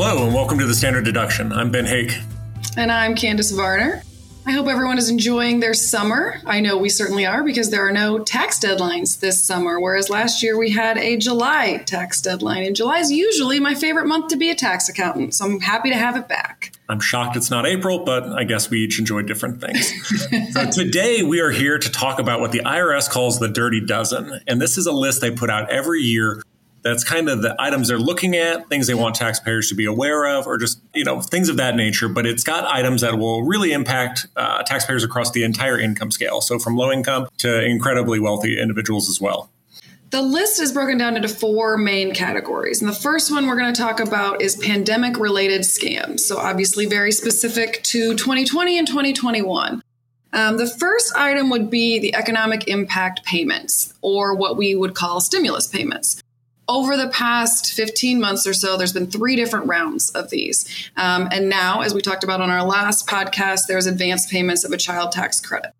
Hello, and welcome to the Standard Deduction. I'm Ben Hake. And I'm Candace Varner. I hope everyone is enjoying their summer. I know we certainly are because there are no tax deadlines this summer, whereas last year we had a July tax deadline. And July is usually my favorite month to be a tax accountant, so I'm happy to have it back. I'm shocked it's not April, but I guess we each enjoy different things. so today we are here to talk about what the IRS calls the Dirty Dozen. And this is a list they put out every year that's kind of the items they're looking at, things they want taxpayers to be aware of, or just you know things of that nature. But it's got items that will really impact uh, taxpayers across the entire income scale, so from low income to incredibly wealthy individuals as well. The list is broken down into four main categories. And the first one we're going to talk about is pandemic related scams. So, obviously, very specific to 2020 and 2021. Um, the first item would be the economic impact payments, or what we would call stimulus payments over the past 15 months or so, there's been three different rounds of these. Um, and now, as we talked about on our last podcast, there's advanced payments of a child tax credit.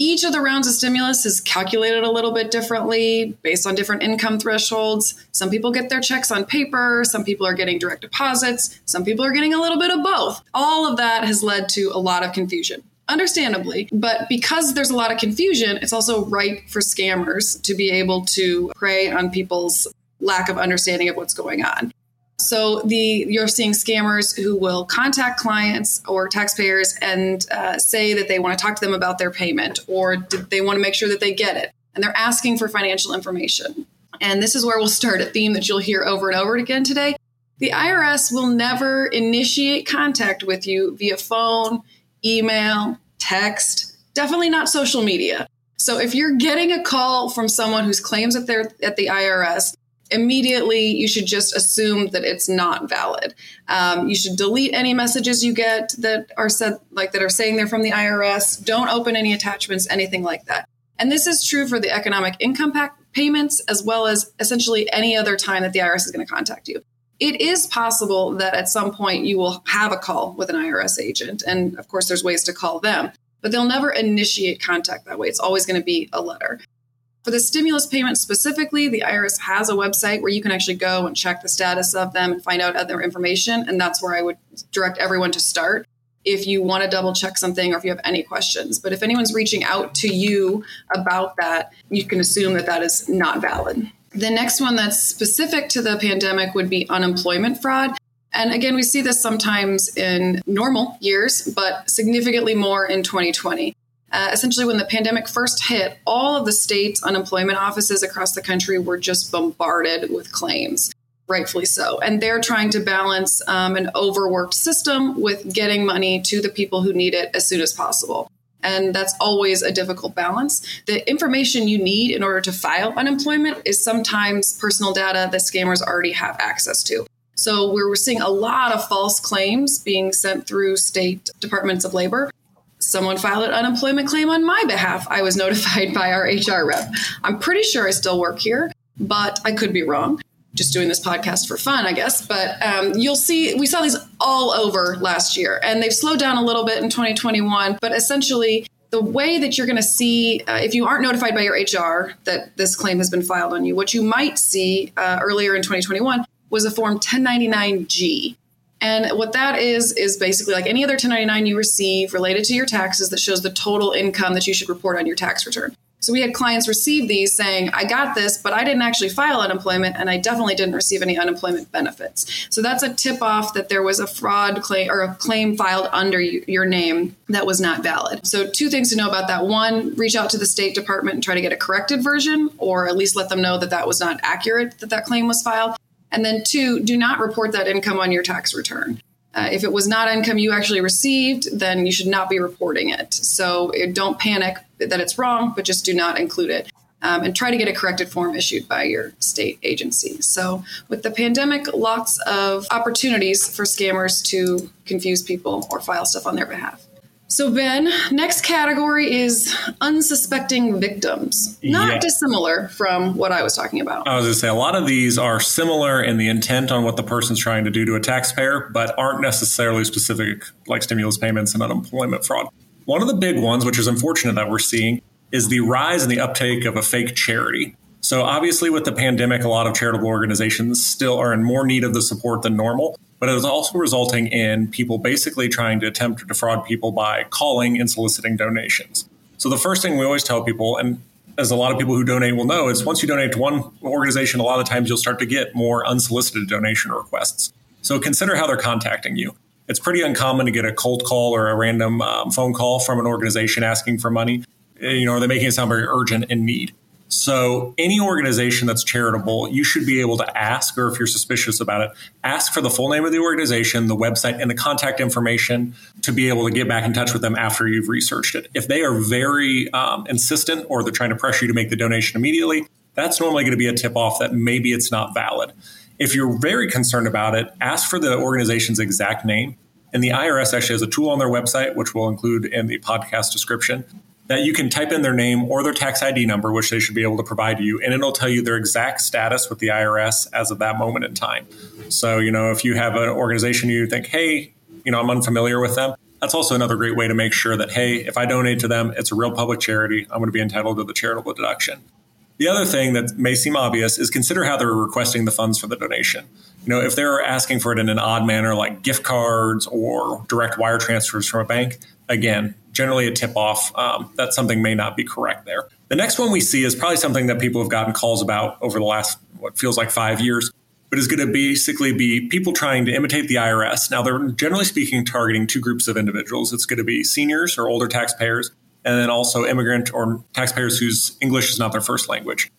Each of the rounds of stimulus is calculated a little bit differently based on different income thresholds. Some people get their checks on paper, some people are getting direct deposits, some people are getting a little bit of both. All of that has led to a lot of confusion understandably. But because there's a lot of confusion, it's also ripe for scammers to be able to prey on people's lack of understanding of what's going on. So the you're seeing scammers who will contact clients or taxpayers and uh, say that they want to talk to them about their payment or they want to make sure that they get it, and they're asking for financial information. And this is where we'll start a theme that you'll hear over and over again today. The IRS will never initiate contact with you via phone, email, text, definitely not social media. So if you're getting a call from someone whose claims that they're at the IRS, immediately you should just assume that it's not valid. Um, you should delete any messages you get that are said like that are saying they're from the IRS. Don't open any attachments, anything like that. And this is true for the economic income payments as well as essentially any other time that the IRS is going to contact you. It is possible that at some point you will have a call with an IRS agent. And of course, there's ways to call them, but they'll never initiate contact that way. It's always going to be a letter. For the stimulus payments specifically, the IRS has a website where you can actually go and check the status of them and find out other information. And that's where I would direct everyone to start if you want to double check something or if you have any questions. But if anyone's reaching out to you about that, you can assume that that is not valid. The next one that's specific to the pandemic would be unemployment fraud. And again, we see this sometimes in normal years, but significantly more in 2020. Uh, essentially, when the pandemic first hit, all of the state's unemployment offices across the country were just bombarded with claims, rightfully so. And they're trying to balance um, an overworked system with getting money to the people who need it as soon as possible. And that's always a difficult balance. The information you need in order to file unemployment is sometimes personal data that scammers already have access to. So we're seeing a lot of false claims being sent through state departments of labor someone filed an unemployment claim on my behalf. I was notified by our HR rep. I'm pretty sure I still work here, but I could be wrong. Just doing this podcast for fun, I guess. But um, you'll see, we saw these all over last year, and they've slowed down a little bit in 2021. But essentially, the way that you're going to see, uh, if you aren't notified by your HR that this claim has been filed on you, what you might see uh, earlier in 2021 was a Form 1099G. And what that is, is basically like any other 1099 you receive related to your taxes that shows the total income that you should report on your tax return. So we had clients receive these saying, I got this, but I didn't actually file unemployment and I definitely didn't receive any unemployment benefits. So that's a tip off that there was a fraud claim or a claim filed under your name that was not valid. So, two things to know about that. One, reach out to the State Department and try to get a corrected version, or at least let them know that that was not accurate, that that claim was filed. And then two, do not report that income on your tax return. Uh, if it was not income you actually received, then you should not be reporting it. So uh, don't panic that it's wrong, but just do not include it. Um, and try to get a corrected form issued by your state agency. So, with the pandemic, lots of opportunities for scammers to confuse people or file stuff on their behalf. So, Ben, next category is unsuspecting victims. Not yeah. dissimilar from what I was talking about. I was going to say, a lot of these are similar in the intent on what the person's trying to do to a taxpayer, but aren't necessarily specific, like stimulus payments and unemployment fraud. One of the big ones, which is unfortunate that we're seeing, is the rise in the uptake of a fake charity. So, obviously, with the pandemic, a lot of charitable organizations still are in more need of the support than normal. But it is also resulting in people basically trying to attempt to defraud people by calling and soliciting donations. So the first thing we always tell people, and as a lot of people who donate will know, is once you donate to one organization, a lot of times you'll start to get more unsolicited donation requests. So consider how they're contacting you. It's pretty uncommon to get a cold call or a random um, phone call from an organization asking for money. You know, are they making it sound very urgent and need? So, any organization that's charitable, you should be able to ask, or if you're suspicious about it, ask for the full name of the organization, the website, and the contact information to be able to get back in touch with them after you've researched it. If they are very um, insistent or they're trying to pressure you to make the donation immediately, that's normally going to be a tip off that maybe it's not valid. If you're very concerned about it, ask for the organization's exact name. And the IRS actually has a tool on their website, which we'll include in the podcast description, that you can type in their name or their tax ID number, which they should be able to provide you, and it'll tell you their exact status with the IRS as of that moment in time. So, you know, if you have an organization you think, hey, you know, I'm unfamiliar with them, that's also another great way to make sure that, hey, if I donate to them, it's a real public charity. I'm going to be entitled to the charitable deduction. The other thing that may seem obvious is consider how they're requesting the funds for the donation. You know, if they're asking for it in an odd manner like gift cards or direct wire transfers from a bank, again, generally a tip off um, that something may not be correct there. The next one we see is probably something that people have gotten calls about over the last, what feels like five years, but is going to basically be people trying to imitate the IRS. Now, they're generally speaking targeting two groups of individuals. It's going to be seniors or older taxpayers, and then also immigrant or taxpayers whose English is not their first language.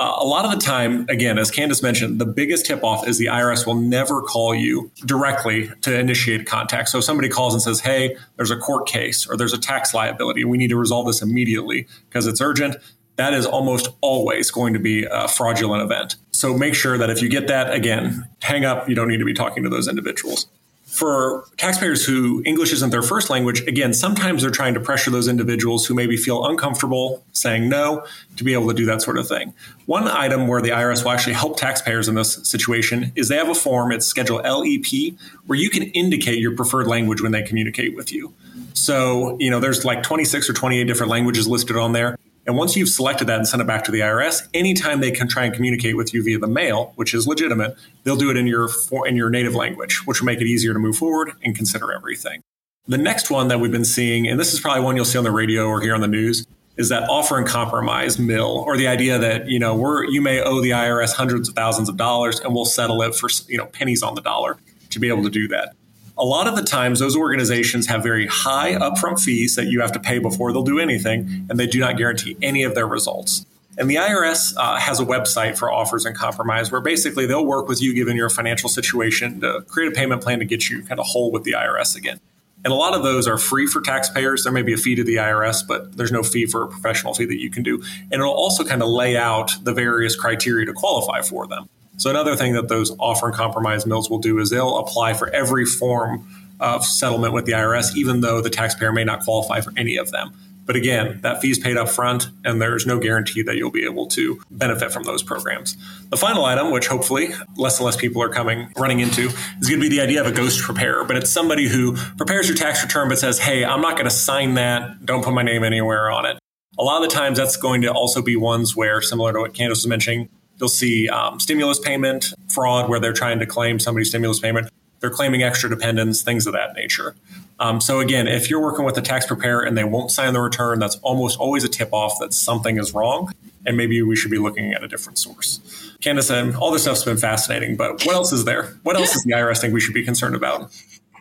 Uh, a lot of the time, again, as Candace mentioned, the biggest tip off is the IRS will never call you directly to initiate contact. So if somebody calls and says, hey, there's a court case or there's a tax liability, we need to resolve this immediately because it's urgent, that is almost always going to be a fraudulent event. So make sure that if you get that, again, hang up. You don't need to be talking to those individuals for taxpayers who English isn't their first language, again, sometimes they're trying to pressure those individuals who maybe feel uncomfortable saying no to be able to do that sort of thing. One item where the IRS will actually help taxpayers in this situation is they have a form, it's Schedule LEP, where you can indicate your preferred language when they communicate with you. So, you know, there's like 26 or 28 different languages listed on there. And once you've selected that and sent it back to the IRS, anytime they can try and communicate with you via the mail, which is legitimate, they'll do it in your in your native language, which will make it easier to move forward and consider everything. The next one that we've been seeing, and this is probably one you'll see on the radio or hear on the news, is that offer and compromise mill, or the idea that you know we're you may owe the IRS hundreds of thousands of dollars, and we'll settle it for you know pennies on the dollar to be able to do that a lot of the times those organizations have very high upfront fees that you have to pay before they'll do anything, and they do not guarantee any of their results. And the IRS uh, has a website for offers and compromise where basically they'll work with you given your financial situation to create a payment plan to get you kind of whole with the IRS again. And a lot of those are free for taxpayers. There may be a fee to the IRS, but there's no fee for a professional fee that you can do. And it'll also kind of lay out the various criteria to qualify for them. So another thing that those offer and compromise mills will do is they'll apply for every form of settlement with the IRS, even though the taxpayer may not qualify for any of them. But again, that fee is paid up front, and there's no guarantee that you'll be able to benefit from those programs. The final item, which hopefully less and less people are coming running into, is going to be the idea of a ghost preparer. But it's somebody who prepares your tax return but says, hey, I'm not going to sign that. Don't put my name anywhere on it. A lot of the times, that's going to also be ones where, similar to what Candace was mentioning, You'll see um, stimulus payment fraud where they're trying to claim somebody's stimulus payment. They're claiming extra dependents, things of that nature. Um, so again, if you're working with a tax preparer and they won't sign the return, that's almost always a tip off that something is wrong, and maybe we should be looking at a different source. Candace, all this stuff's been fascinating, but what else is there? What else is the IRS think we should be concerned about?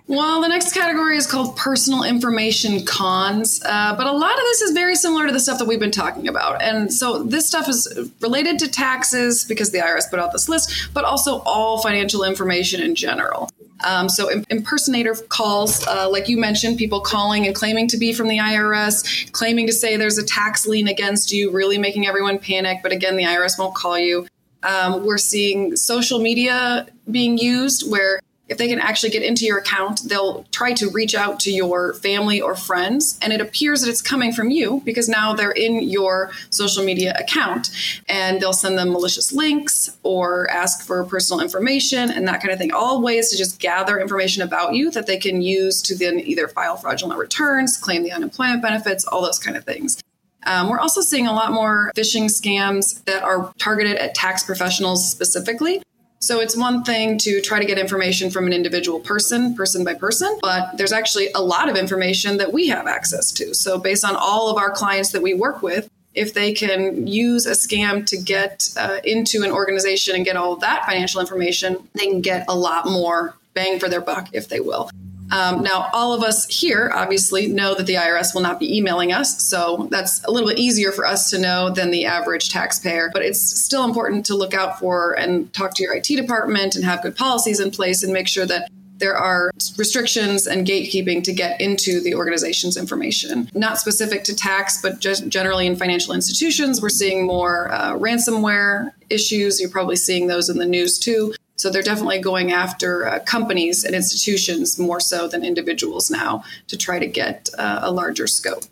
Well, the next category is called personal information cons, uh, but a lot of this is very similar to the stuff that we've been talking about. And so this stuff is related to taxes because the IRS put out this list, but also all financial information in general. Um, so impersonator calls, uh, like you mentioned, people calling and claiming to be from the IRS, claiming to say there's a tax lien against you, really making everyone panic. But again, the IRS won't call you. Um, we're seeing social media being used where if they can actually get into your account, they'll try to reach out to your family or friends. And it appears that it's coming from you because now they're in your social media account and they'll send them malicious links or ask for personal information and that kind of thing. All ways to just gather information about you that they can use to then either file fraudulent returns, claim the unemployment benefits, all those kind of things. Um, we're also seeing a lot more phishing scams that are targeted at tax professionals specifically. So it's one thing to try to get information from an individual person, person by person, but there's actually a lot of information that we have access to. So based on all of our clients that we work with, if they can use a scam to get uh, into an organization and get all that financial information, they can get a lot more bang for their buck, if they will. Um, now, all of us here obviously know that the IRS will not be emailing us, so that's a little bit easier for us to know than the average taxpayer. But it's still important to look out for and talk to your IT department and have good policies in place and make sure that there are restrictions and gatekeeping to get into the organization's information. Not specific to tax, but just generally in financial institutions, we're seeing more uh, ransomware issues. You're probably seeing those in the news too. So they're definitely going after uh, companies and institutions more so than individuals now to try to get uh, a larger scope.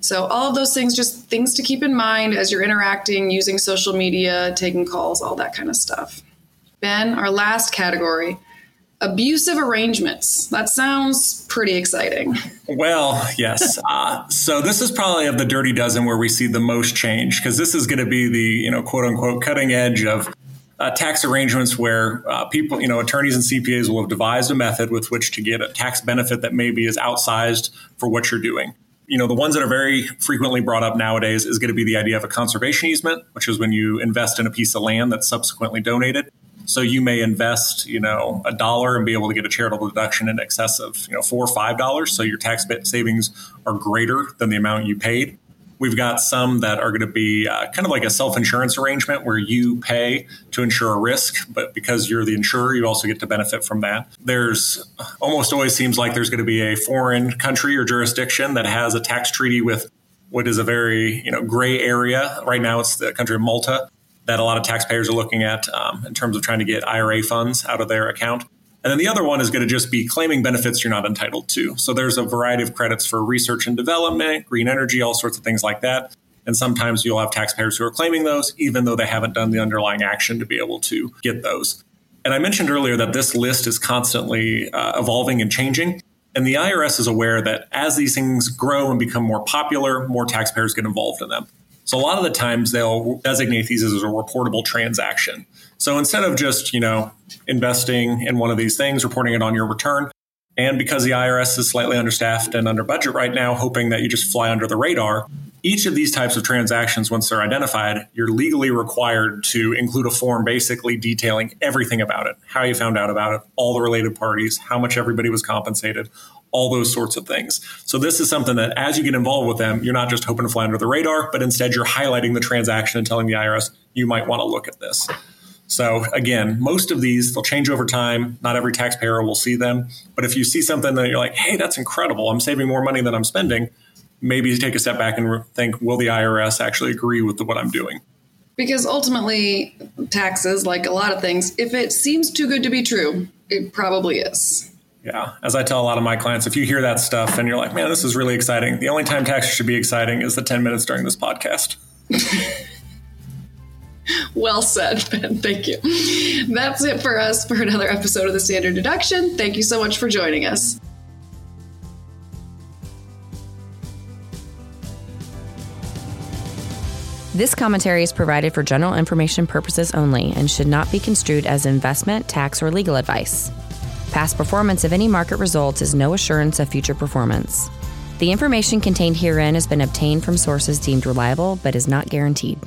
So all of those things, just things to keep in mind as you're interacting, using social media, taking calls, all that kind of stuff. Ben, our last category abusive arrangements. That sounds pretty exciting. Well, yes. uh, so this is probably of the dirty dozen where we see the most change because this is going to be the you know quote unquote cutting edge of uh, tax arrangements where uh, people, you know, attorneys and CPAs will have devised a method with which to get a tax benefit that maybe is outsized for what you're doing. You know, the ones that are very frequently brought up nowadays is going to be the idea of a conservation easement, which is when you invest in a piece of land that's subsequently donated. So you may invest, you know, a dollar and be able to get a charitable deduction in excess of, you know, four or five dollars. So your tax savings are greater than the amount you paid. We've got some that are going to be uh, kind of like a self insurance arrangement where you pay to insure a risk, but because you're the insurer, you also get to benefit from that. There's almost always seems like there's going to be a foreign country or jurisdiction that has a tax treaty with what is a very you know gray area. Right now, it's the country of Malta that a lot of taxpayers are looking at um, in terms of trying to get IRA funds out of their account. And then the other one is going to just be claiming benefits you're not entitled to. So there's a variety of credits for research and development, green energy, all sorts of things like that. And sometimes you'll have taxpayers who are claiming those, even though they haven't done the underlying action to be able to get those. And I mentioned earlier that this list is constantly uh, evolving and changing. And the IRS is aware that as these things grow and become more popular, more taxpayers get involved in them. So a lot of the times they'll designate these as a reportable transaction. So instead of just, you know, investing in one of these things, reporting it on your return, and because the IRS is slightly understaffed and under budget right now, hoping that you just fly under the radar, each of these types of transactions, once they're identified, you're legally required to include a form basically detailing everything about it, how you found out about it, all the related parties, how much everybody was compensated, all those sorts of things. So this is something that as you get involved with them, you're not just hoping to fly under the radar, but instead you're highlighting the transaction and telling the IRS you might want to look at this. So again, most of these they'll change over time. Not every taxpayer will see them, but if you see something that you're like, "Hey, that's incredible! I'm saving more money than I'm spending," maybe take a step back and think, "Will the IRS actually agree with the, what I'm doing?" Because ultimately, taxes, like a lot of things, if it seems too good to be true, it probably is. Yeah. As I tell a lot of my clients, if you hear that stuff and you're like, man, this is really exciting, the only time taxes should be exciting is the 10 minutes during this podcast. well said, Ben. Thank you. That's it for us for another episode of the Standard Deduction. Thank you so much for joining us. This commentary is provided for general information purposes only and should not be construed as investment, tax, or legal advice. Past performance of any market results is no assurance of future performance. The information contained herein has been obtained from sources deemed reliable but is not guaranteed.